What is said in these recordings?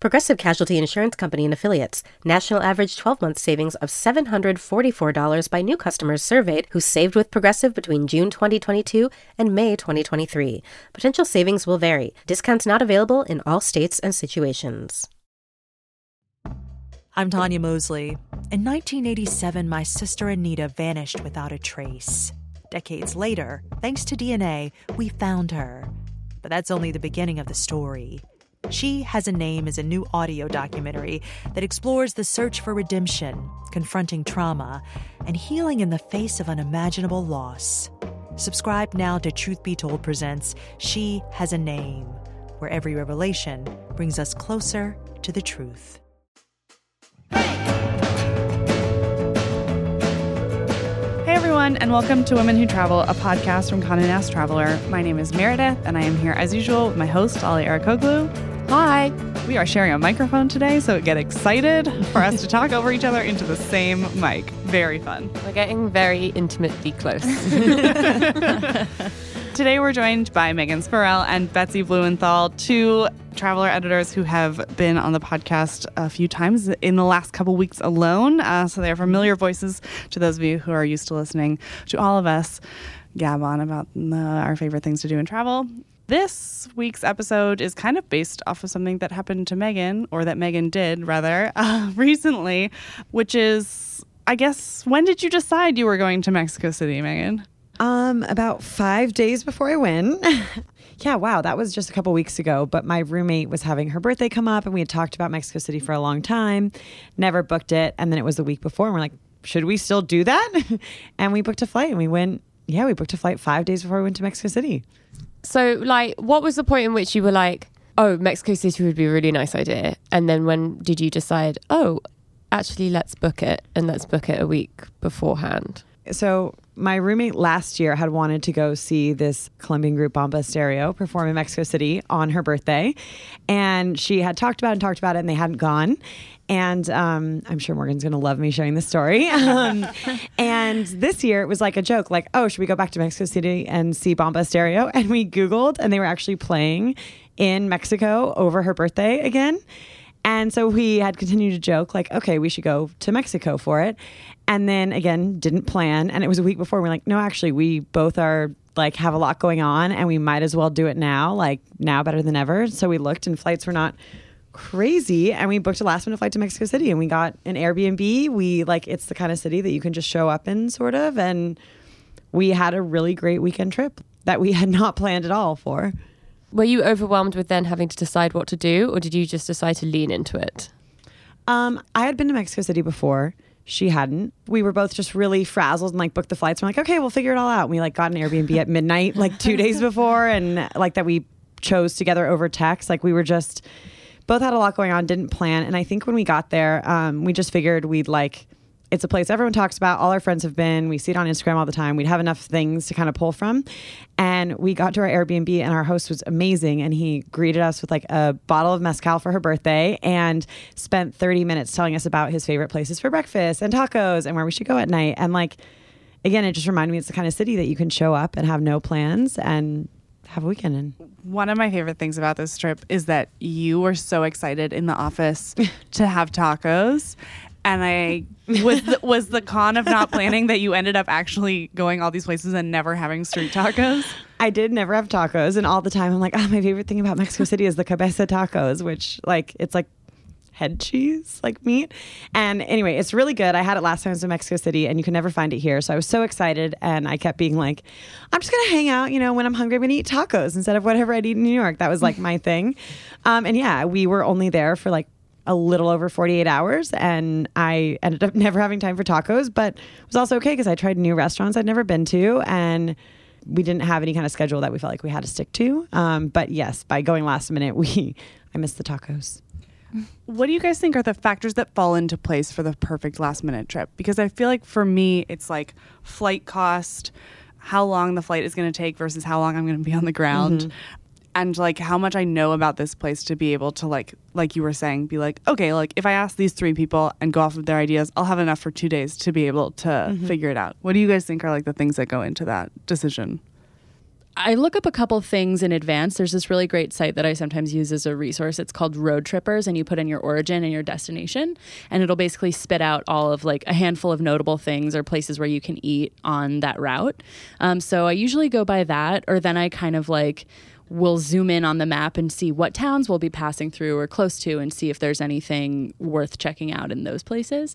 Progressive Casualty Insurance Company and Affiliates. National average 12 month savings of $744 by new customers surveyed who saved with Progressive between June 2022 and May 2023. Potential savings will vary. Discounts not available in all states and situations. I'm Tanya Mosley. In 1987, my sister Anita vanished without a trace. Decades later, thanks to DNA, we found her. But that's only the beginning of the story. She Has a Name is a new audio documentary that explores the search for redemption, confronting trauma, and healing in the face of unimaginable loss. Subscribe now to Truth Be Told Presents She Has a Name, where every revelation brings us closer to the truth. Hey everyone, and welcome to Women Who Travel, a podcast from Condé Nast Traveler. My name is Meredith, and I am here as usual with my host, Lale Arikoglu. Hi. We are sharing a microphone today, so get excited for us to talk over each other into the same mic. Very fun. We're getting very intimately close. Today we're joined by Megan Spurrell and Betsy Blumenthal, two traveler editors who have been on the podcast a few times in the last couple weeks alone. Uh, so they're familiar voices to those of you who are used to listening to all of us gab on about uh, our favorite things to do in travel. This week's episode is kind of based off of something that happened to Megan, or that Megan did rather, uh, recently, which is, I guess, when did you decide you were going to Mexico City, Megan? Um, about five days before I went. yeah, wow, that was just a couple weeks ago. But my roommate was having her birthday come up, and we had talked about Mexico City for a long time, never booked it. And then it was the week before, and we're like, should we still do that? and we booked a flight, and we went, yeah, we booked a flight five days before we went to Mexico City. So, like, what was the point in which you were like, oh, Mexico City would be a really nice idea? And then when did you decide, oh, actually, let's book it and let's book it a week beforehand? So my roommate last year had wanted to go see this Colombian group Bomba Stereo perform in Mexico City on her birthday, and she had talked about it and talked about it, and they hadn't gone. And um, I'm sure Morgan's going to love me sharing this story. Um, and this year it was like a joke, like, oh, should we go back to Mexico City and see Bomba Stereo? And we Googled, and they were actually playing in Mexico over her birthday again. And so we had continued to joke, like, okay, we should go to Mexico for it. And then again, didn't plan. And it was a week before. We're like, no, actually, we both are like have a lot going on and we might as well do it now, like now better than ever. So we looked and flights were not crazy and we booked a last minute flight to Mexico City and we got an Airbnb. We like it's the kind of city that you can just show up in sort of and we had a really great weekend trip that we had not planned at all for. Were you overwhelmed with then having to decide what to do, or did you just decide to lean into it? Um, I had been to Mexico City before. She hadn't. We were both just really frazzled and like booked the flights. We're like, okay, we'll figure it all out. And we like got an Airbnb at midnight, like two days before, and like that we chose together over text. Like we were just both had a lot going on, didn't plan. And I think when we got there, um, we just figured we'd like it's a place everyone talks about. All our friends have been. We see it on Instagram all the time. We'd have enough things to kind of pull from. And we got to our Airbnb, and our host was amazing. And he greeted us with like a bottle of Mezcal for her birthday and spent 30 minutes telling us about his favorite places for breakfast and tacos and where we should go at night. And like, again, it just reminded me it's the kind of city that you can show up and have no plans and have a weekend in. One of my favorite things about this trip is that you were so excited in the office to have tacos. And I was the, was the con of not planning that you ended up actually going all these places and never having street tacos. I did never have tacos, and all the time I'm like, oh, my favorite thing about Mexico City is the cabeza tacos, which like it's like head cheese, like meat. And anyway, it's really good. I had it last time I was in Mexico City, and you can never find it here. So I was so excited, and I kept being like, I'm just gonna hang out. You know, when I'm hungry, I'm gonna eat tacos instead of whatever I'd eat in New York. That was like my thing. Um, and yeah, we were only there for like a little over 48 hours and I ended up never having time for tacos, but it was also okay because I tried new restaurants I'd never been to and we didn't have any kind of schedule that we felt like we had to stick to. Um, but yes, by going last minute, we I missed the tacos. What do you guys think are the factors that fall into place for the perfect last minute trip? Because I feel like for me, it's like flight cost, how long the flight is going to take versus how long I'm going to be on the ground. Mm-hmm. And like how much I know about this place to be able to like like you were saying be like okay like if I ask these three people and go off of their ideas I'll have enough for 2 days to be able to mm-hmm. figure it out. What do you guys think are like the things that go into that decision? I look up a couple things in advance. There's this really great site that I sometimes use as a resource. It's called Roadtrippers, and you put in your origin and your destination, and it'll basically spit out all of like a handful of notable things or places where you can eat on that route. Um, so I usually go by that, or then I kind of like will zoom in on the map and see what towns we'll be passing through or close to, and see if there's anything worth checking out in those places.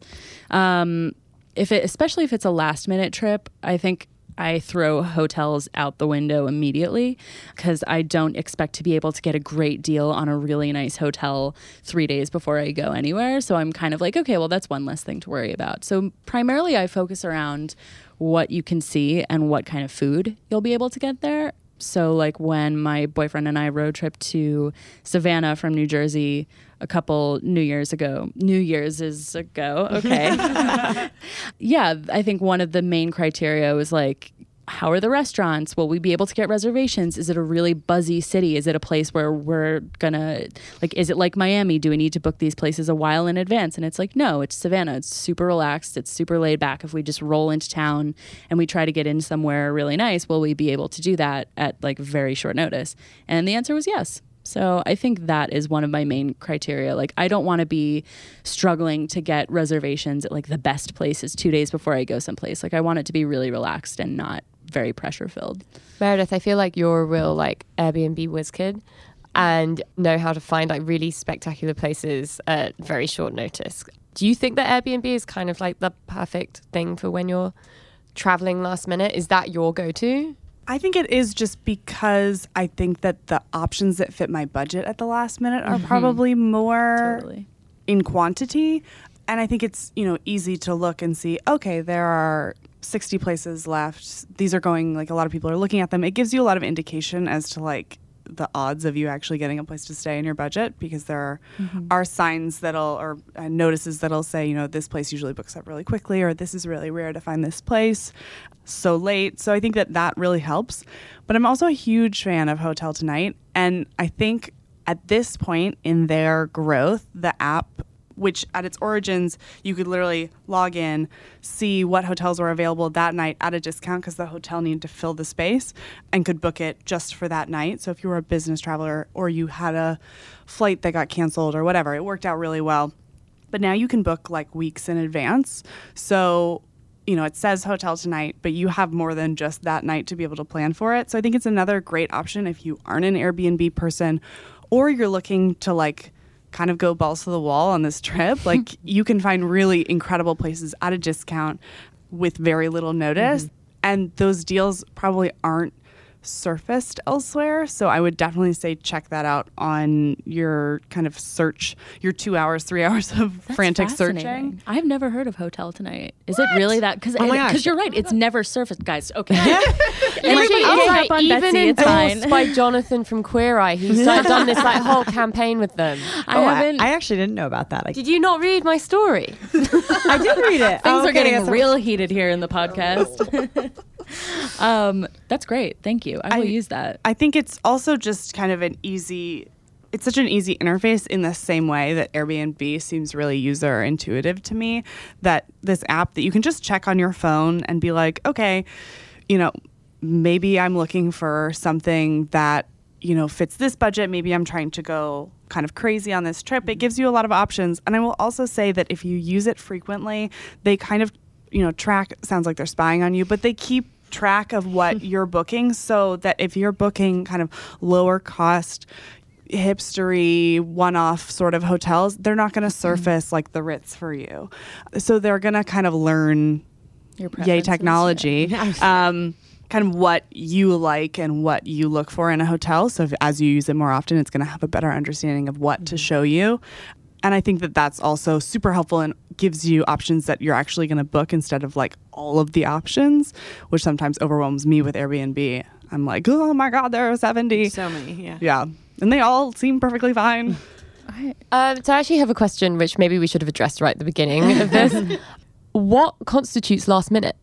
Um, if it, especially if it's a last minute trip, I think I throw hotels out the window immediately because I don't expect to be able to get a great deal on a really nice hotel three days before I go anywhere. So I'm kind of like, okay, well, that's one less thing to worry about. So primarily, I focus around what you can see and what kind of food you'll be able to get there. So, like when my boyfriend and I road trip to Savannah from New Jersey a couple New Years ago, New Year's is ago, okay. yeah, I think one of the main criteria was like, how are the restaurants? Will we be able to get reservations? Is it a really buzzy city? Is it a place where we're gonna like? Is it like Miami? Do we need to book these places a while in advance? And it's like, no, it's Savannah. It's super relaxed. It's super laid back. If we just roll into town and we try to get in somewhere really nice, will we be able to do that at like very short notice? And the answer was yes. So I think that is one of my main criteria. Like I don't want to be struggling to get reservations at like the best places 2 days before I go someplace. Like I want it to be really relaxed and not very pressure filled. Meredith, I feel like you're a real like Airbnb whiz kid and know how to find like really spectacular places at very short notice. Do you think that Airbnb is kind of like the perfect thing for when you're traveling last minute? Is that your go-to? I think it is just because I think that the options that fit my budget at the last minute are mm-hmm. probably more Totally. in quantity. And I think it's, you know, easy to look and see, okay, there are 60 places left. These are going like a lot of people are looking at them. It gives you a lot of indication as to like the odds of you actually getting a place to stay in your budget because there are, are signs that'll or uh, notices that'll say, you know, this place usually books up really quickly or this is really rare to find this place so late. So I think that that really helps. But I'm also a huge fan of Hotel Tonight. And I think at this point in their growth, the app, which at its origins, you could literally log in, see what hotels were available that night at a discount because the hotel needed to fill the space and could book it just for that night. So if you were a business traveler or you had a flight that got canceled or whatever, it worked out really well. But now you can book like weeks in advance. So you know, it says hotel tonight, but you have more than just that night to be able to plan for it. So I think it's another great option if you aren't an Airbnb person or you're looking to like kind of go balls to the wall on this trip. like you can find really incredible places at a discount with very little notice. Mm-hmm. And those deals probably aren't surfaced elsewhere. So I would definitely say check that out on your kind of search, your two hours, three hours of That's frantic searching. I've never heard of Hotel Tonight. Is it really that? Because Oh my gosh. you're right. It's never surfaced, guys. Okay. Actually, I'll it's on even Betsy, it's fine. by Jonathan from Queer Eye. He's started done this like whole campaign with them. I oh, haven't. I, actually didn't know about that. I, Did you not read my story? I did read it. Things Oh, are getting I guess I- real heated here in the podcast. um, that's great. Thank you. I will I- use that. I think it's also just kind of an easy it's such an easy interface in the same way that Airbnb seems really user intuitive to me that this app that you can just check on your phone and be like, okay, you know, maybe I'm looking for something that, you know, fits this budget, maybe I'm trying to go kind of crazy on this trip. It gives you a lot of options. And I will also say that if you use it frequently, they kind of, you know, track sounds like they're spying on you, but they keep track of what you're booking so that if you're booking kind of lower cost hipstery one-off sort of hotels they're not going to surface like the ritz for you. So they're going to kind of learn Your yay technology um, kind of what you like and what you look for in a hotel. So if, as you use it more often it's going to have a better understanding of what to show you and i think that that's also super helpful and gives you options that you're actually going to book instead of like all of the options which sometimes overwhelms me with airbnb i'm like oh my god there are 70 So many, yeah. yeah and they all seem perfectly fine Um, so I actually have a question which maybe we should have addressed right at the beginning of this. what constitutes last minute?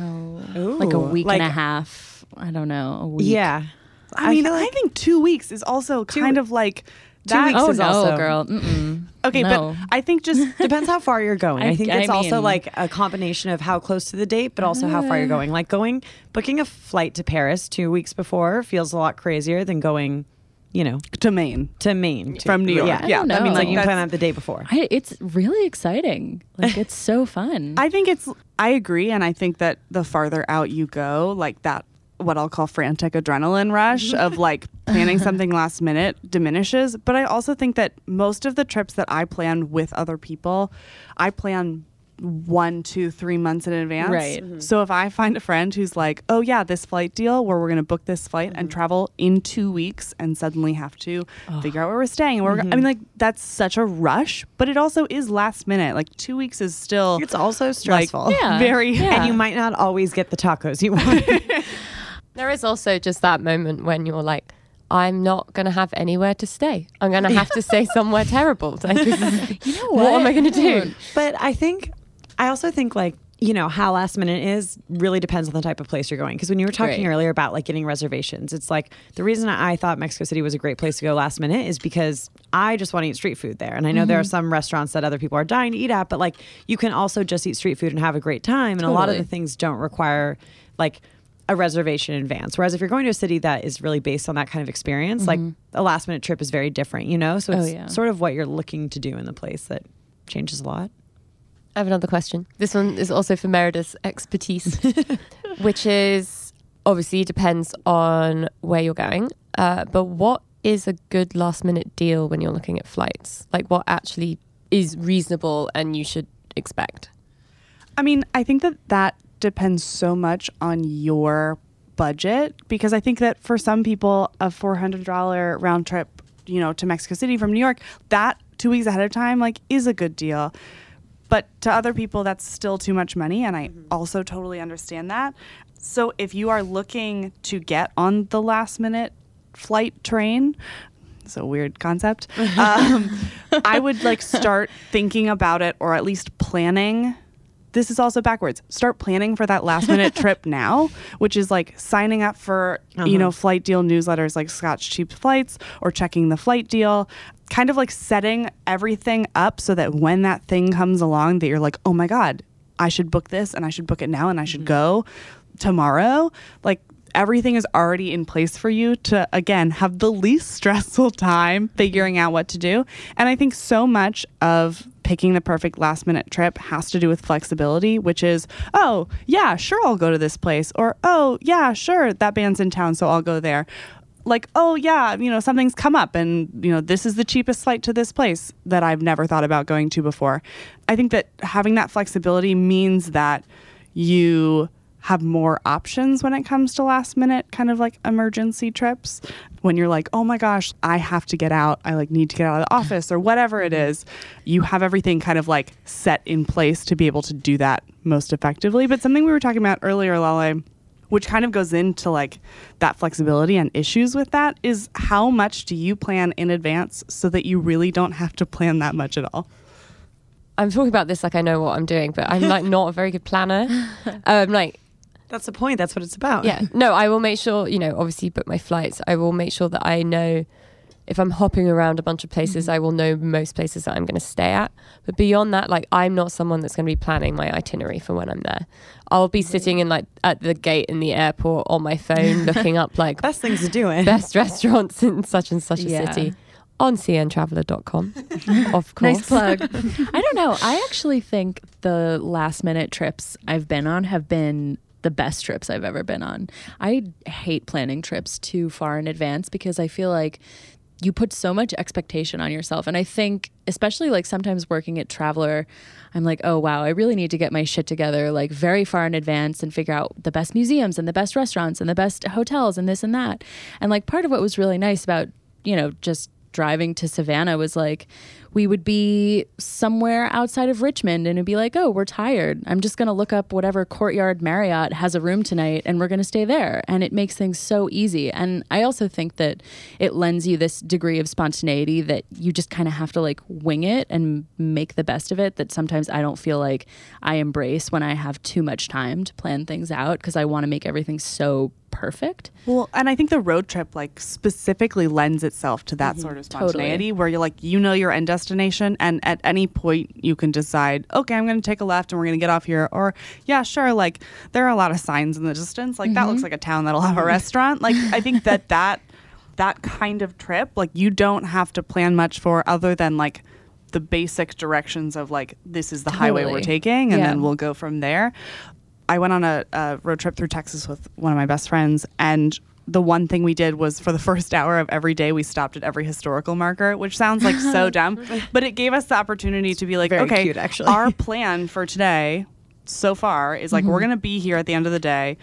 oh, like a week like- and a half. I don't know, a week. Yeah. I mean, feel I think two weeks is also kind of like that. weeks Oh is no, also- girl. Mm-mm. Okay, No. but I think just Depends how far you're going. I, I- think I it's also mean- like a combination of how close to the date, but also how far you're uh. going. Like going, booking a flight to Paris two weeks before feels a lot crazier than going, you know, to Maine. to Maine to- From New York. Yeah, Yeah, I don't that means. Like you plan that the day before. I, it's really exciting. Like it's so fun. I think it's. I agree, and I think that the farther out you go, like that, what I'll call frantic adrenaline rush mm-hmm. of like planning something last minute diminishes. But I also think that most of the trips that I plan with other people, I plan one, two, three months in advance. Right. Mm-hmm. So if I find a friend who's like, "Oh yeah, this flight deal where we're going to book this flight and mm-hmm. travel in two weeks," and suddenly have to figure out where we're staying, and where we're, go- I mean, like that's such a rush, but it also is last minute. Like two weeks is still It's also stressful. Yeah. very Yeah. And you might not always get the tacos you want. There is also just that moment when you're like, I'm not going to have anywhere to stay. I'm going to have to stay somewhere terrible. Like, you know what what am I going to do? But I think, I also think like, you know, how last minute is really depends on the type of place you're going. Because when you were talking Right. earlier about like getting reservations, it's like the reason I thought Mexico City was a great place to go last minute is because I just want to eat street food there. And I know there Mm-hmm. are some restaurants that other people are dying to eat at, but like you can also just eat street food and have a great time. And a lot of the things don't require like a reservation in advance. Whereas if you're going to a city that is really based on that kind of experience, like a last minute trip is very different, you know? So Mm-hmm. Oh, it's yeah. sort of what you're looking to do in the place that changes a lot. I have another question. This one is also for Meredith's expertise, which is obviously depends on where you're going. Uh, but what is a good last minute deal when you're looking at flights? Like what actually is reasonable and you should expect? I mean, I think that that depends so much on your budget because I think that for some people, a four hundred dollar round trip, you know, to Mexico City from New York, that two weeks ahead of time, like, is a good deal. But to other people, that's still too much money, and I also totally understand that. So if you are looking to get on the last minute flight train, it's a weird concept. Um, I would like start thinking about it, or at least planning. This is also backwards. Start planning for that last minute trip now, which is like signing up for you know uh-huh. flight deal newsletters like Scott's Cheap Flights or checking the flight deal. Kind of like setting everything up so that when that thing comes along, that you're like, oh my god, I should book this and I should book it now and I should mm-hmm. go tomorrow. Like everything is already in place for you to again have the least stressful time figuring out what to do. And I think so much of picking the perfect last minute trip has to do with flexibility, which is, oh, yeah, sure I'll go to this place or oh, yeah, sure that band's in town so I'll go there. Like, oh yeah, you know, something's come up and you know, this is the cheapest flight to this place that I've never thought about going to before. I think that having that flexibility means that you have more options when it comes to last minute kind of like emergency trips. When you're like oh my gosh i have to get out. I like need to get out of the office or whatever it is you have everything kind of like set in place to be able to do that most effectively. But something we were talking about earlier lale which kind of goes into like that flexibility and issues with that is how much do you plan in advance so that you really don't have to plan that much at all? I'm talking about this like I know what I'm doing, but I'm like not a very good planner. Um, like That's the point. That's what it's about. yeah no i will make sure you know obviously book my flights i will make sure that i know if i'm hopping around a bunch of places mm-hmm. i will know most places that i'm going to stay at but beyond that like i'm not someone that's going to be planning my itinerary for when i'm there i'll be sitting in like at the gate in the airport on my phone looking up like Best things to do it. best restaurants in such and such a Yeah. city on cntraveler.com of course Nice plug. I don't know. I actually think the last minute trips I've been on have been the best trips I've ever been on. I hate planning trips too far in advance because I feel like you put so much expectation on yourself. And I think, especially like sometimes working at Traveler, I'm like, oh, wow, I really need to get my shit together like very far in advance and figure out the best museums and the best restaurants and the best hotels and this and that. And like part of what was really nice about, you know, just driving to Savannah was like we would be somewhere outside of Richmond and it'd be like, oh, we're tired. I'm just going to look up whatever courtyard Marriott has a room tonight and we're going to stay there. And it makes things so easy. And I also think that it lends you this degree of spontaneity that you just kind of have to like wing it and make the best of it. That sometimes I don't feel like I embrace when I have too much time to plan things out because I want to make everything so perfect. Well, and I think the road trip like specifically lends itself to that mm-hmm. sort of spontaneity Totally. where you're like you know your end destination and at any point you can decide, okay, I'm going to take a left and we're going to get off here or yeah, sure, like there are a lot of signs in the distance. Like that looks mm-hmm. like a town that'll have a mm-hmm. restaurant. Like I think that that that kind of trip, like you don't have to plan much for other than like the basic directions of like this is the highway we're taking and Yeah. then we'll go from there. I went on a, a road trip through Texas with one of my best friends, and the one thing we did was for the first hour of every day, we stopped at every historical marker, which sounds like so dumb, but it gave us the opportunity to be like, Very okay, cute, actually. our plan for today so far is like we're mm-hmm. gonna be here at the end of the day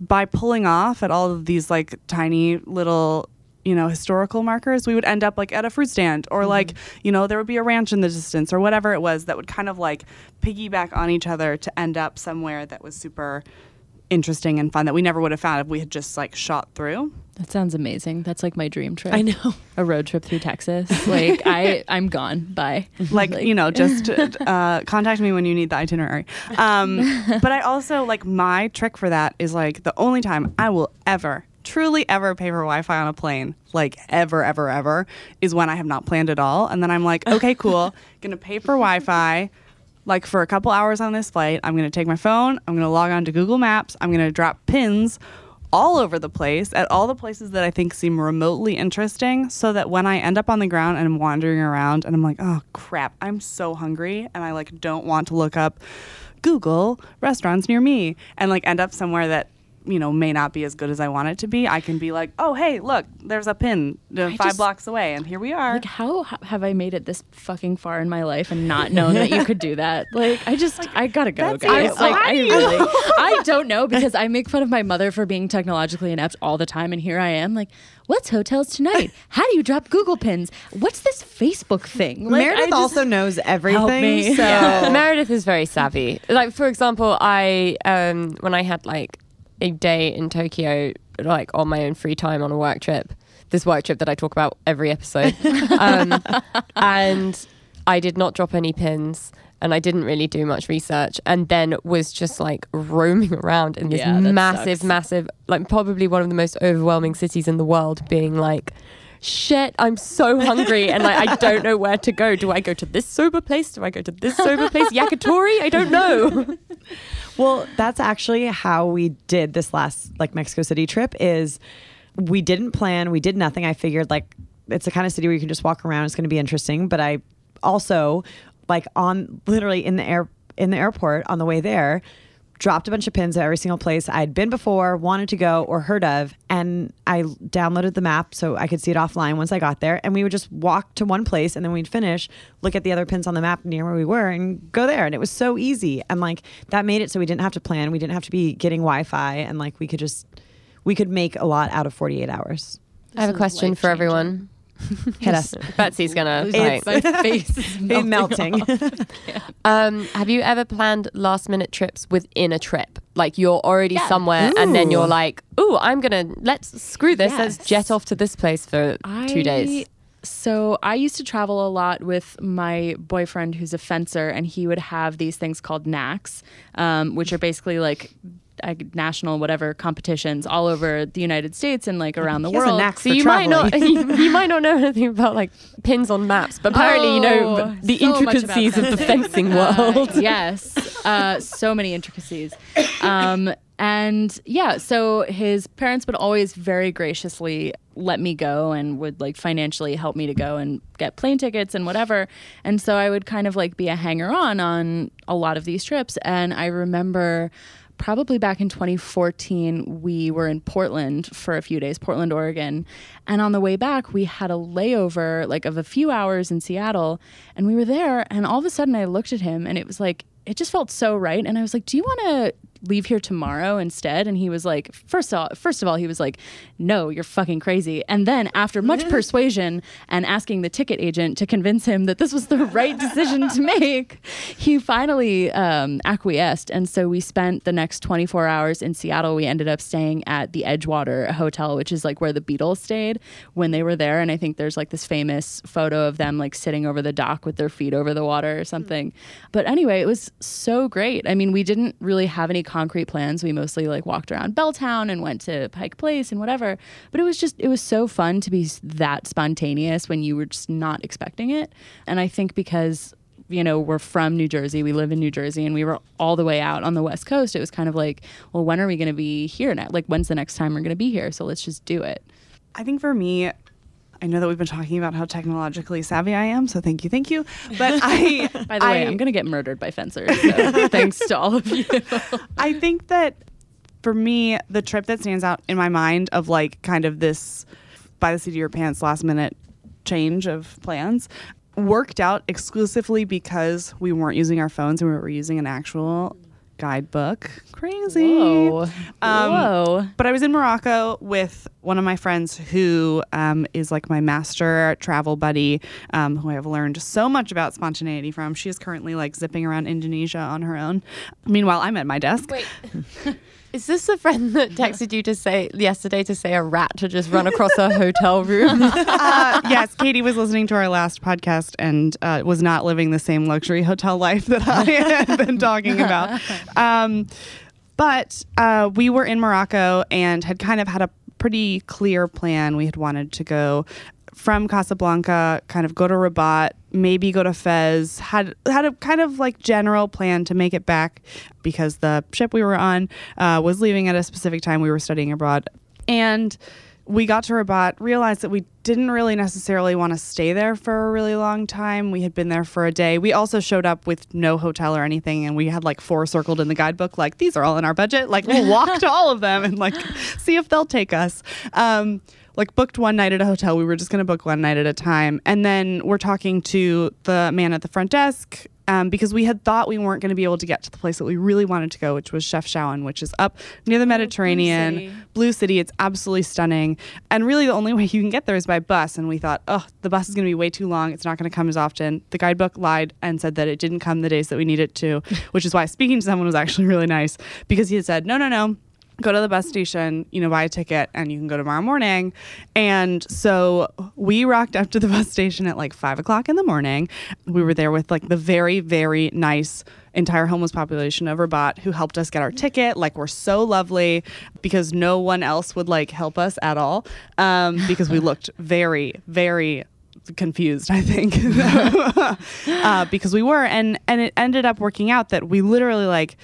by pulling off at all of these like tiny little you know historical markers we would end up like at a fruit stand or like you know there would be a ranch in the distance or whatever it was that would kind of like piggyback on each other to end up somewhere that was super interesting and fun that we never would have found if we had just like shot through That sounds amazing. That's like my dream trip. I know. A road trip through Texas. Like I I'm gone. Bye. like, you know just uh, contact me when you need the itinerary um, but i also like my trick for that is like the only time i will ever truly ever pay for wi-fi on a plane like ever ever ever is when i have not planned at all. And then i'm like okay cool. Gonna pay for wi-fi. Like for a couple hours on this flight i'm gonna take my phone i'm gonna log on to google maps i'm gonna drop pins all over the place at all the places that I think seem remotely interesting so that when I end up on the ground and I'm wandering around and I'm like, oh crap, I'm so hungry and I like don't want to look up Google restaurants near me and like end up somewhere that you know may not be as good as I want it to be, I can be like, oh hey, look, there's a pin uh, five just- blocks away and here we are. Like how h- have I made it this fucking far in my life and not known that you could do that? Like I just I gotta go, guys. Like I do you- really I don't know because I make fun of my mother for being technologically inept all the time, and here I am like, what's hotels tonight? How do you drop Google pins? What's this Facebook thing? Like, Meredith just- also knows everything. me. So Yeah. Meredith is very savvy. Like for example, I um when I had like a day in Tokyo, like on my own free time on a work trip, this work trip that I talk about every episode, um, and I did not drop any pins. And I didn't really do much research, and then was just like roaming around in this Yeah, massive, sucks. massive, like probably one of the most overwhelming cities in the world, being like, shit, I'm so hungry and like I don't know where to go. Do I go to this soba place? Do I go to this soba place? Yakitori? I don't know. Well, that's actually how we did this last like Mexico City trip is we didn't plan, we did nothing. I figured like it's the kind of city where you can just walk around, it's going to be interesting, but I also like on literally in the air in the airport on the way there dropped a bunch of pins at every single place I'd been before, wanted to go or heard of, and I downloaded the map so I could see it offline once I got there. And we would just walk to one place and then we'd finish, look at the other pins on the map near where we were, and go there. And it was so easy. And like that made it so we didn't have to plan, we didn't have to be getting Wi-Fi, and like we could just we could make a lot out of 48 hours. I have a question for everyone. Hit us. Betsy's gonna It's- like, my face is It's melting. um have you ever planned last minute trips within a trip? Like you're already somewhere and then you're like, "Ooh, I'm going to let's screw this. Let's jet off to this place for 2 days." So I used to travel a lot with my boyfriend, who's a fencer, and he would have these things called NACs, um, which are basically like national whatever competitions all over the United States and like around the He has a world. So you might not you, you might not know anything about like pins on maps, but apparently you know Oh, the so intricacies of the fencing. fencing world. Uh, yes, uh, so many intricacies. Um, and yeah, so his parents would always very graciously let me go and would like financially help me to go and get plane tickets and whatever. And so I would kind of like be a hanger on on a lot of these trips. And I remember probably back in 2014 we were in portland for a few days portland oregon. And on the way back we had a layover like of a few hours in seattle. And we were there and all of a sudden i looked at him and it was like it just felt so right. And i was like do you want to leave here tomorrow instead?" And he was like, first of all, first of all, he was like, "No, you're fucking crazy." And then after much persuasion and asking the ticket agent to convince him that this was the right decision to make, he finally um, acquiesced. And so we spent the next 24 hours in Seattle. We ended up staying at the Edgewater Hotel, which is like where the Beatles stayed when they were there. And I think there's like this famous photo of them like sitting over the dock with their feet over the water or something. But anyway, it was so great. I mean, we didn't really have any concrete plans. We mostly like walked around Belltown and went to Pike Place and whatever. But it was just, it was so fun to be that spontaneous when you were just not expecting it. And I think because you know, we're from New Jersey, we live in New Jersey, and we were all the way out on the West Coast. It was kind of like, well, when are we going to be here now? Like, when's the next time we're going to be here? So let's just do it. I think for me, I know that we've been talking about how technologically savvy I am, so thank you, thank you. But I, By the way, I- I'm going to get murdered by fencers. So thanks to all of you. I think that for me, the trip that stands out in my mind of like kind of this by the seat of your pants last minute change of plans worked out exclusively because we weren't using our phones and we were using an actual guidebook. Crazy. Whoa. Um, Whoa. But I was in Morocco with one of my friends who um, is like my master travel buddy, um, who I have learned so much about spontaneity from. She is currently like zipping around Indonesia on her own. Meanwhile, I'm at my desk. Wait. Is this the friend that texted you to say yesterday to say a rat to just run across a hotel room? uh, yes, Katie was listening to our last podcast and uh, was not living the same luxury hotel life that I had been talking about. Um, but uh, we were in Morocco and had kind of had a pretty clear plan. We had wanted to go from Casablanca, kind of go to Rabat, maybe go to Fez. Had had a kind of like general plan to make it back because the ship we were on uh, was leaving at a specific time. We were studying abroad, and we got to Rabat, realized that we didn't really necessarily want to stay there for a really long time. We had been there for a day. We also showed up with no hotel or anything, and we had like four circled in the guidebook, like these are all in our budget. Like we'll walk to all of them and like see if they'll take us. Um, like booked one night at a hotel. We were just going to book one night at a time, and then we're talking to the man at the front desk um, because we had thought we weren't going to be able to get to the place that we really wanted to go, which was Chefchaouen, which is up near the Mediterranean, City. Blue City. It's absolutely stunning, and really the only way you can get there is by bus. And we thought, oh, the bus is going to be way too long. It's not going to come as often. The guidebook lied and said that it didn't come the days that we need it to, which is why speaking to someone was actually really nice because he had said, no, no, no go to the bus station, you know, buy a ticket, and you can go tomorrow morning. And so we rocked up to the bus station at like five o'clock in the morning. We were there with like the very, very nice entire homeless population of Rabat who helped us get our ticket. Like we're so lovely because no one else would like help us at all um, because we looked very, very confused i think uh, because we were and and it ended up working out that we literally like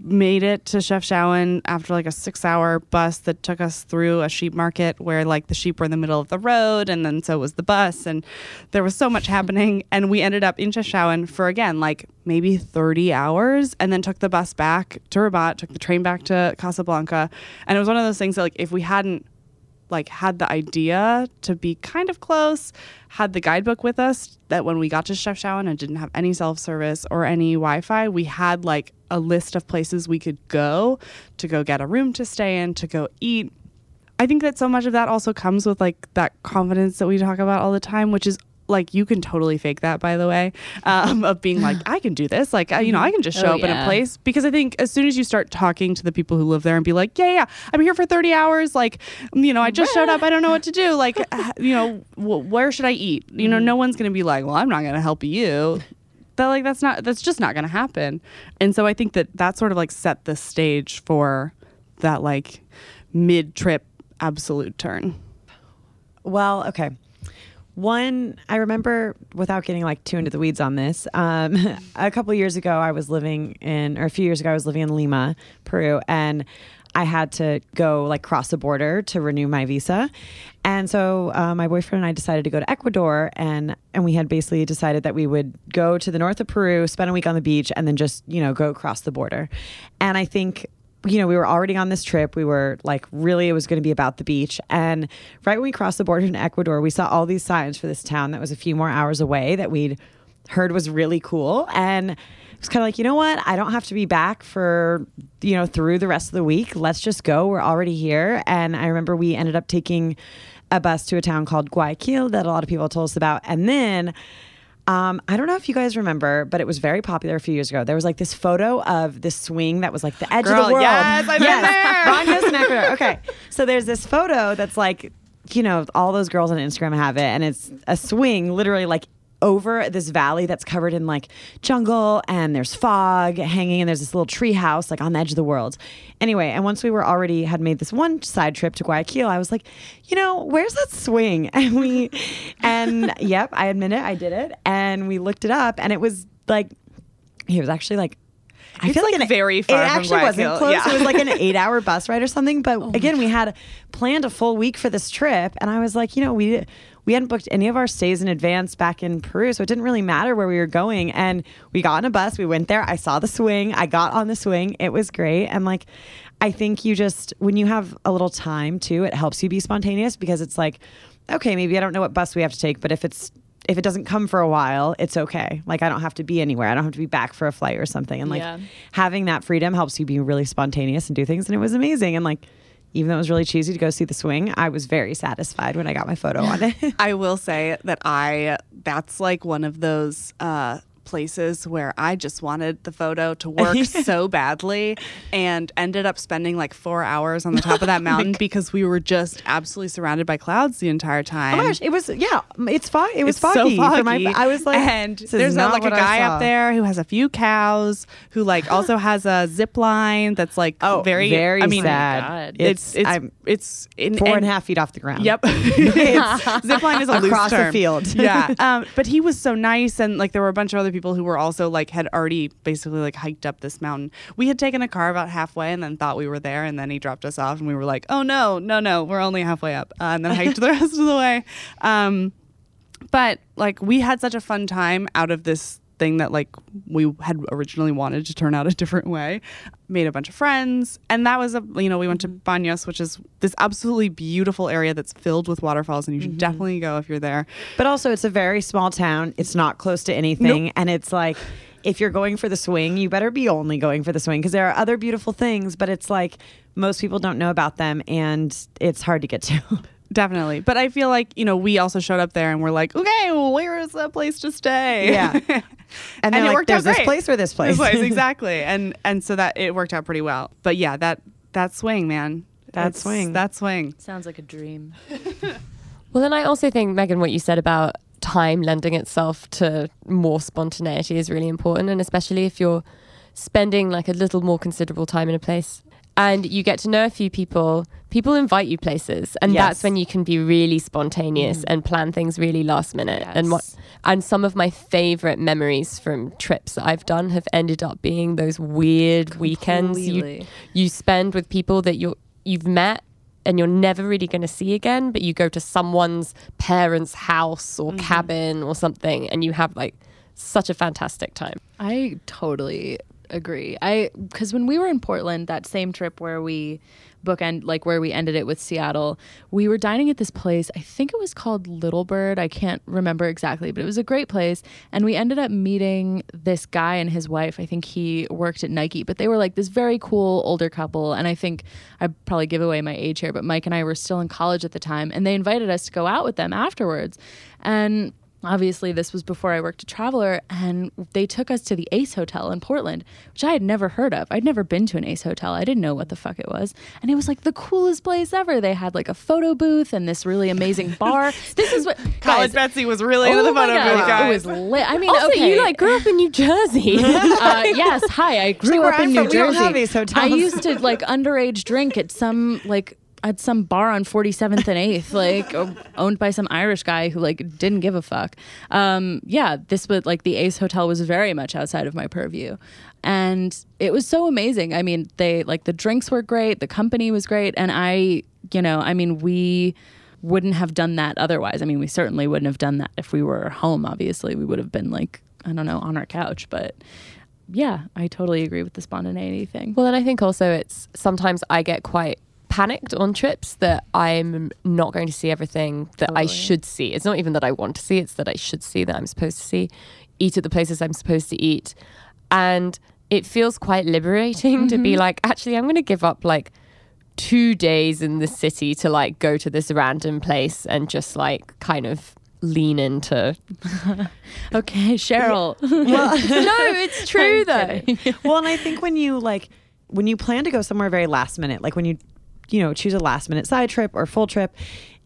made it to Chefchaouen after like a six hour bus that took us through a sheep market where like the sheep were in the middle of the road and then so was the bus and there was so much happening. And we ended up in Chaouen for again like maybe 30 hours and then took the bus back to Rabat, took the train back to Casablanca. And it was one of those things that like if we hadn't like had the idea to be kind of close, had the guidebook with us that when we got to Chefchaouen and didn't have any self service or any Wi Fi, we had like a list of places we could go to go get a room to stay in, to go eat. I think that so much of that also comes with like that confidence that we talk about all the time, which is like you can totally fake that by the way um, of being like i can do this. Like I, you know i can just show Oh, up in a place. Because i think as soon as you start talking to the people who live there and be like yeah yeah i'm here for 30 hours like you know i just showed up. I don't know what to do. Like you know w- where should i eat? You know no one's gonna be like well i'm not gonna help you. That like that's not that's just not gonna happen. And so i think that that sort of like set the stage for that like mid-trip absolute turn. Well, okay. One, I remember without getting like too into the weeds on this. Um, a couple years ago, I was living in, or a few years ago, I was living in Lima, Peru, and I had to go like cross the border to renew my visa. And so uh, my boyfriend and I decided to go to Ecuador, and and we had basically decided that we would go to the north of Peru, spend a week on the beach, and then just you know go across the border. And I think you know, we were already on this trip. We were like, really, it was going to be about the beach. And right when we crossed the border in Ecuador, we saw all these signs for this town that was a few more hours away that we'd heard was really cool. And it was kind of like, you know what? I don't have to be back for, you know, through the rest of the week. Let's just go. We're already here. And I remember we ended up taking a bus to a town called Guayaquil that a lot of people told us about. And then um, I don't know if you guys remember, but it was very popular a few years ago. There was like this photo of this swing that was like the edge of the world. yes, I've been there. Ron. Okay, so there's this photo that's like, you know, all those girls on Instagram have it, and it's a swing, literally like over this valley that's covered in like jungle and there's fog hanging and there's this little tree house like on the edge of the world. Anyway, and once we were already had made this one side trip to Guayaquil, I was like, you know, where's that swing? And we and yep, I admit it, I did it. And we looked it up and it was like it was actually like I It's, feel like, like, an, very far It from actually wasn't close. yeah. It was like an eight-hour bus ride or something. But oh again, we had planned a full week for this trip, and I was like, you know, we we hadn't booked any of our stays in advance back in Peru, so it didn't really matter where we were going. And we got on a bus. We went there. I saw the swing. I got on the swing. It was great. And like, I think you just when you have a little time too, it helps you be spontaneous because it's like, okay, maybe I don't know what bus we have to take, but if it's if it doesn't come for a while, it's okay. Like I don't have to be anywhere. I don't have to be back for a flight or something. And like Yeah. having that freedom helps you be really spontaneous and do things. And it was amazing. And like even though it was really cheesy to go see the swing, I was very satisfied when I got my photo on it. I will say that I that's like one of those uh places where I just wanted the photo to work so badly and ended up spending like 4 hours on the top of that mountain because we were just absolutely surrounded by clouds the entire time. oh my gosh, it was yeah, it's fog. It was It's so foggy. my- foggy. I was like, and this is there's a, not like a guy up there who has a few cows, who like also has a zip line that's like Oh, very, very I mean, sad. It's it's I'm it's in, four and a half feet off the ground. Yep. It's- zip line is a loose Across the field. yeah. Um, but he was so nice, and like there were a bunch of other people who were also like had already basically like hiked up this mountain. We had taken a car about halfway, and then thought we were there, and then he dropped us off, and we were like, oh no, no, no, we're only halfway up, uh, and then hiked the rest of the way. Um, but like we had such a fun time out of this thing that like we had originally wanted to turn out a different way made a bunch of friends and that was a you know we went to mm-hmm. Baños which is this absolutely beautiful area that's filled with waterfalls and you should mm-hmm. definitely go if you're there But also, it's a very small town. It's not close to anything. And it's like, if you're going for the swing, you better be only going for the swing because there are other beautiful things, but it's like most people don't know about them and it's hard to get to. definitely but i feel like you know we also showed up there and we're like okay well, where is a place to stay Yeah. And, And they're it like, worked out there's this place or this place. This place, exactly and and so that it worked out pretty well but yeah that that swing man That It's- swing. that swing Sounds like a dream. Well, then I also think, Megan, what you said about time lending itself to more spontaneity is really important. And especially if you're spending like a little more considerable time in a place and you get to know a few people, people invite you places. And Yes. that's when you can be really spontaneous mm-hmm. and plan things really last minute. And what and some of my favorite memories from trips that I've done have ended up being those weird weekends you you spend with people that you you've met and you're never really going to see again but you go to someone's parents house or mm-hmm. cabin or something and you have like such a fantastic time I totally agree. I because when we were in Portland, that same trip where we bookend like where we ended it with Seattle, we were dining at this place. I think it was called Little Bird. I can't remember exactly, but it was a great place. And we ended up meeting this guy and his wife. I think he worked at Nike, but they were like this very cool older couple. And I think I probably give away my age here, but Mike and I were still in college at the time, and they invited us to go out with them afterwards. And obviously this was before I worked at Traveler and they took us to the Ace Hotel in Portland, which I had never heard of. I'd never been to an Ace Hotel. I didn't know what the fuck it was. And it was like the coolest place ever. They had like a photo booth and this really amazing bar. this is what College Betsy was really into oh the my photo God, booth, guys. It was lit. I mean, also okay. you like grew up in new jersey uh, yes, hi. I grew like, up in I'm New from, Jersey. have Ace hotels. I used to like underage drink at some like at some bar on 47th and 8th, like owned by some Irish guy who like didn't give a fuck. Um, yeah, this was like the Ace Hotel was very much outside of my purview. And it was so amazing. I mean, they like the drinks were great, the company was great, and I, you know, I mean, we wouldn't have done that otherwise. I mean, we certainly wouldn't have done that if we were home, obviously. We would have been like, I don't know, on our couch, but yeah, I totally agree with the spontaneity thing. well and i think also it's sometimes i get quite panicked on trips that i'm not going to see everything that i should see it's not even that i want to see it's that i should see that i'm supposed to see eat at the places I'm supposed to eat. And it feels quite liberating to be mm-hmm. like, actually, I'm going to give up like two days in the city to like go to this random place and just like kind of lean into. Okay, Cheryl. well, no, it's true though. well, and I think when you like when you plan to go somewhere very last minute, like when you you know choose a last minute side trip or full trip,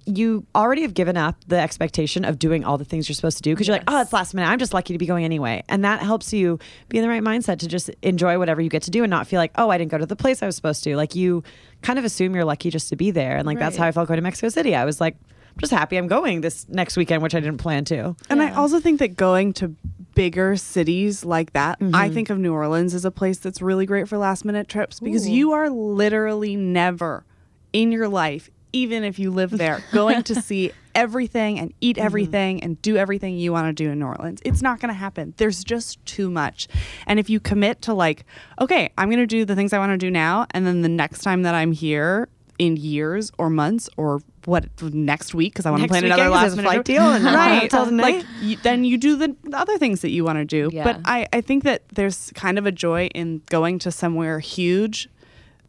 you already have given up the expectation of doing all the things you're supposed to do because you're like, oh, it's last minute. I'm just lucky to be going anyway, and that helps you be in the right mindset to just enjoy whatever you get to do and not feel like, oh, I didn't go to the place I was supposed to. Like you kind of assume you're lucky just to be there, and like that's how I felt going to Mexico City. I was like. I'm just happy I'm going this next weekend, which I didn't plan to. And I also think that going to bigger cities like that, I Mm-hmm. think of New Orleans as a place that's really great for last minute trips because you are literally never in your life, even if you live there, going to see everything and eat Mm-hmm. everything and do everything you want to do in New Orleans. It's not going to happen. There's just too much. And if you commit to like, okay, I'm going to do the things I want to do now, and then the next time that I'm here in years or months or what next week because I want to plan another last minute flight deal and right like you, then you do the, the other things that you want to do Yeah. but I, I think that there's kind of a joy in going to somewhere huge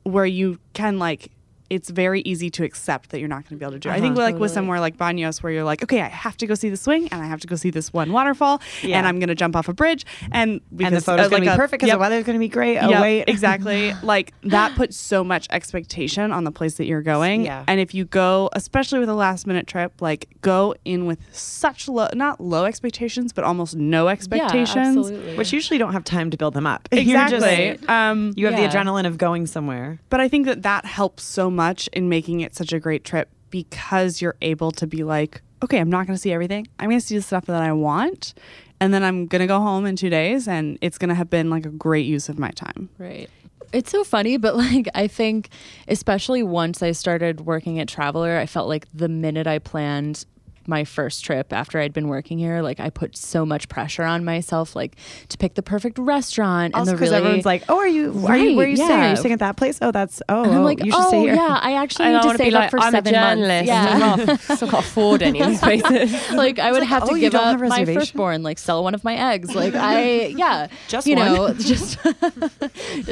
where you can like it's very easy to accept that you're not going to be able to do it. I think like with somewhere like Baños where you're like, okay, I have to go see the swing and I have to go see this one waterfall Yeah. and I'm going to jump off a bridge and because and the photo's uh, gonna be a- perfect because yep. the weather's gonna be great. Oh Yep, wait, exactly. like that puts so much expectation on the place that you're going. Yeah. And if you go, especially with a last minute trip, like go in with such low, not low expectations, but almost no expectations. absolutely. which usually don't have time to build them up. You're just- Exactly. um, you have Yeah. the adrenaline of going somewhere. but I think that that helps so much in making it such a great trip because you're able to be like, okay, I'm not going to see everything. I'm going to see the stuff that I want. And then I'm going to go home in two days and it's going to have been like a great use of my time. Right. It's so funny, but like I think, especially once I started working at Traveler, I felt like the minute I planned my first trip after I'd been working here, like I put so much pressure on myself, like to pick the perfect restaurant Also, and because really. everyone's like, "Oh, are you? Are you? Where are you Right, staying? Are you staying at that place? Oh, that's oh, and I'm oh, like, you should oh stay here." yeah, I actually I need to want to be save up like, for I'm a seven journalist. months. Yeah. I'm not, still can't afford any of these places. like I would have oh, to you give up my firstborn, like sell one of my eggs. Like I, yeah, Just you one? know, just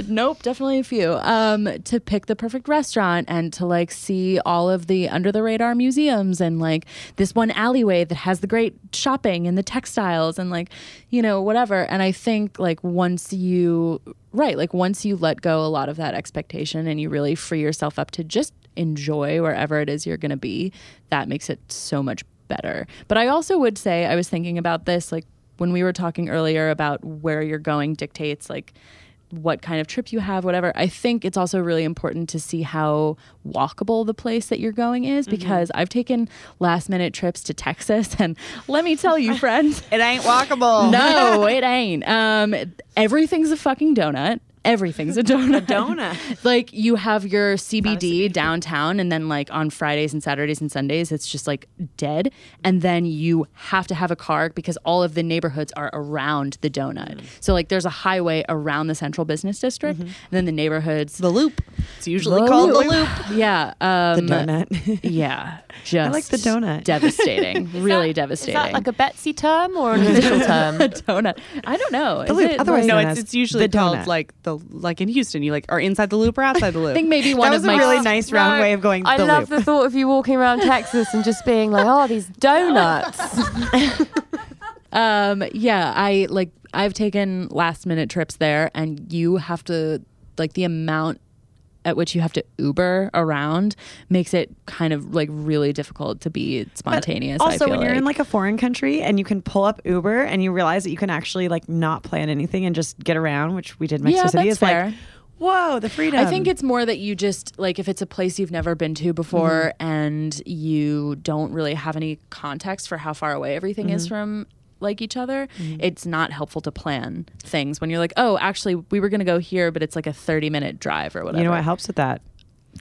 nope, definitely a few. Um, to pick the perfect restaurant and to like see all of the under the radar museums and like this one alleyway that has the great shopping and the textiles and like you know whatever. And I think like once you right, like once you let go a lot of that expectation and you really free yourself up to just enjoy wherever it is you're going to be, that makes it so much better. But I also would say I was thinking about this like when we were talking earlier about where you're going dictates like what kind of trip you have, whatever. I think it's also really important to see how walkable the place that you're going is because I've taken last minute trips to Texas and let me tell you, friends, It ain't walkable. no, it ain't. Um, everything's a fucking donut. Everything's a donut. donut. like you have your CBD downtown, and then like on Fridays and Saturdays and Sundays, it's just like dead. And then you have to have a car because all of the neighborhoods are around the donut. So like there's a highway around the central business district, and then the neighborhoods. The loop. It's usually called the loop. Yeah. Um, The donut. Yeah. Just I like the donut. Devastating. really Is devastating. that like a Betsy term or an official term? a donut. I don't know. The Is loop. it, Otherwise like- No, it's it's usually called donut. like the like in Houston. You like are inside the loop or outside the loop. I think maybe one that of was my a really nice round way of going. I the love loop. the thought of you walking around Texas and just being like, "Oh, these donuts." Um, yeah, I like I've taken last minute trips there, and you have to like the amount at which you have to Uber around makes it kind of like really difficult to be spontaneous. I Also, when you're in like a foreign country and you can pull up Uber and you realize that you can actually like not plan anything and just get around, which we did in Mexico Yeah, City, fair. like, whoa, the freedom. I think it's more that you just like if it's a place you've never been to before mm-hmm. and you don't really have any context for how far away everything is mm-hmm. from like each other, mm-hmm. it's not helpful to plan things when you're like, oh, actually, we were going to go here, but it's like a 30 minute drive or whatever. you know what helps with that.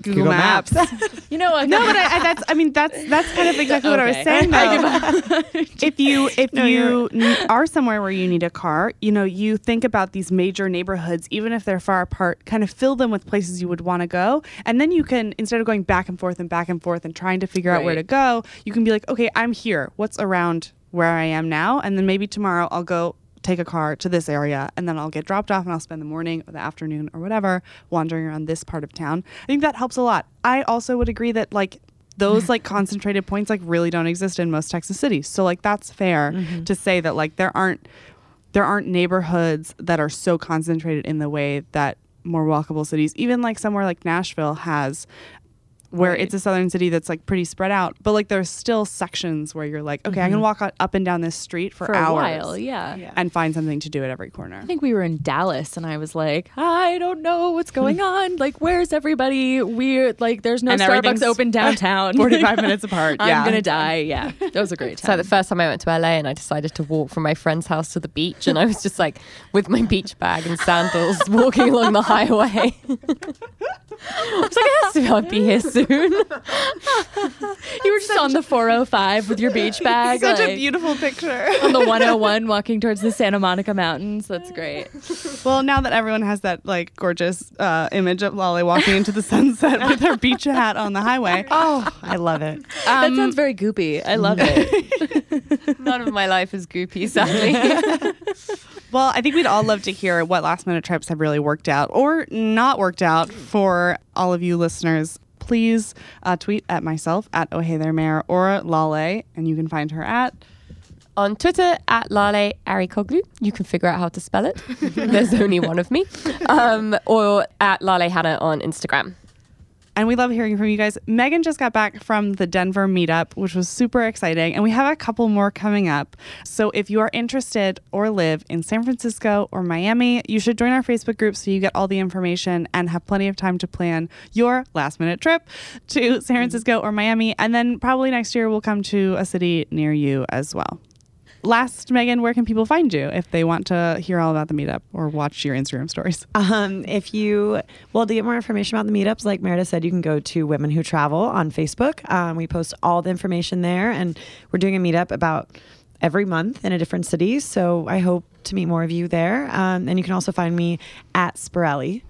Google, Maps. You know what? no, but I, I, that's I mean that's that's kind of exactly what I was saying. Though. if you if No, you n- are somewhere where you need a car, you know you think about these major neighborhoods, even if they're far apart, kind of fill them with places you would want to go, and then you can instead of going back and forth and back and forth and trying to figure out where to go, you can be like, okay, I'm here. What's around where I am now, and then maybe tomorrow I'll go take a car to this area and then I'll get dropped off and I'll spend the morning or the afternoon or whatever wandering around this part of town. I think that helps a lot. I also would agree that like those like concentrated points like really don't exist in most Texas cities. So like that's fair mm-hmm. to say that like there aren't there aren't neighborhoods that are so concentrated in the way that more walkable cities, even like somewhere like Nashville has where Right. it's a southern city that's like pretty spread out, but like there's still sections where you're like, okay, I Mm-hmm. can walk up and down this street for, for a hours while. Yeah. and find something to do at every corner. I think we were in Dallas and I was like, I don't know what's going on. Like, where's everybody? Weird. Like, there's no And Starbucks open downtown. 45 minutes apart. Yeah. I'm going to die. Yeah. That was a great time. So the first time I went to LA and I decided to walk from my friend's house to the beach and I was just like with my beach bag and sandals walking along the highway. I was like, I have to be here soon. you were just on the 405 with your beach bag. Such a beautiful picture. on the 101 walking towards the Santa Monica Mountains. That's great. well, now that everyone has that like gorgeous uh, image of Lolly walking into the sunset with her beach hat on the highway. Oh, I love it. that sounds very goopy. I love it. None of my life is goopy, sadly. Well, I think we'd all love to hear what last minute trips have really worked out or not worked out for all of you listeners. Please uh, tweet at myself at Oh Hey There Mayor or Lale, and you can find her at. on Twitter at Lale Arikoglu. You can figure out how to spell it. There's only one of me. Um, or at Lale Hannah on Instagram. And we love hearing from you guys. Megan just got back from the Denver meetup, which was super exciting. And we have a couple more coming up. So if you are interested or live in San Francisco or Miami, you should join our Facebook group so you get all the information and have plenty of time to plan your last minute trip to San Francisco or Miami. And then probably next year we'll come to a city near you as well. Last, Megan, where can people find you if they want to hear all about the meetup or watch your Instagram stories? Um, if you well to get more information about the meetups, like Meredith said, you can go to Women Who Travel on Facebook. Um, we post all the information there, and we're doing a meetup about every month in a different city. So I hope to meet more of you there. Um, and you can also find me at Spirelli.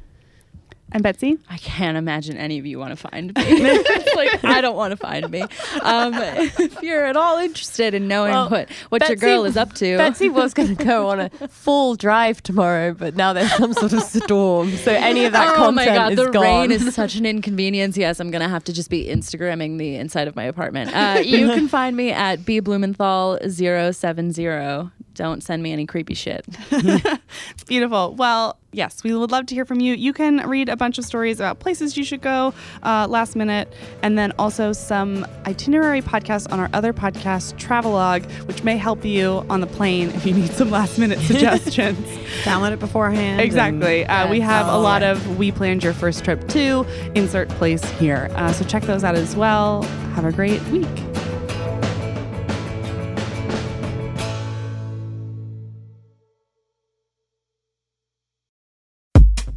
And Betsy? I can't imagine any of you want to find me. It's like I don't want to find me. Um, if you're at all interested in knowing Well, what what your girl is up to, Betsy was going to go on a full drive tomorrow, but now there's some sort of storm. So any of that content is going oh content my god, is the gone. rain is such an inconvenience. Yes, I'm gonna have to just be Instagramming the inside of my apartment. Uh, you can find me at b blumenthal 070. Don't send me any creepy shit. It's beautiful. Well, yes, we would love to hear from you. You can read a bunch of stories about places you should go uh, last minute, and then also some itinerary podcasts on our other podcast, Travelog, which may help you on the plane if you need some last minute suggestions. Download it beforehand. exactly. Uh, we have a lot of We Planned Your First Trip to insert place here. Uh, so check those out as well. Have a great week.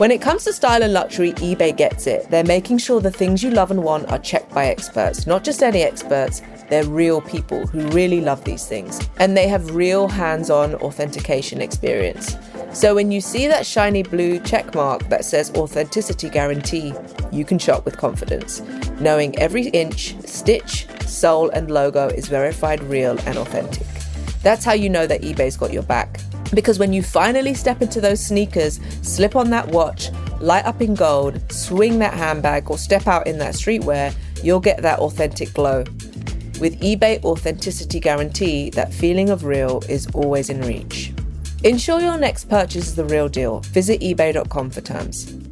When it comes to style and luxury, eBay gets it. They're making sure the things you love and want are checked by experts. Not just any experts, they're real people who really love these things. And they have real hands on authentication experience. So when you see that shiny blue check mark that says authenticity guarantee, you can shop with confidence, knowing every inch, stitch, sole, and logo is verified real and authentic. That's how you know that eBay's got your back. Because when you finally step into those sneakers, slip on that watch, light up in gold, swing that handbag, or step out in that streetwear, you'll get that authentic glow. With eBay Authenticity Guarantee, that feeling of real is always in reach. Ensure your next purchase is the real deal. Visit eBay.com for terms.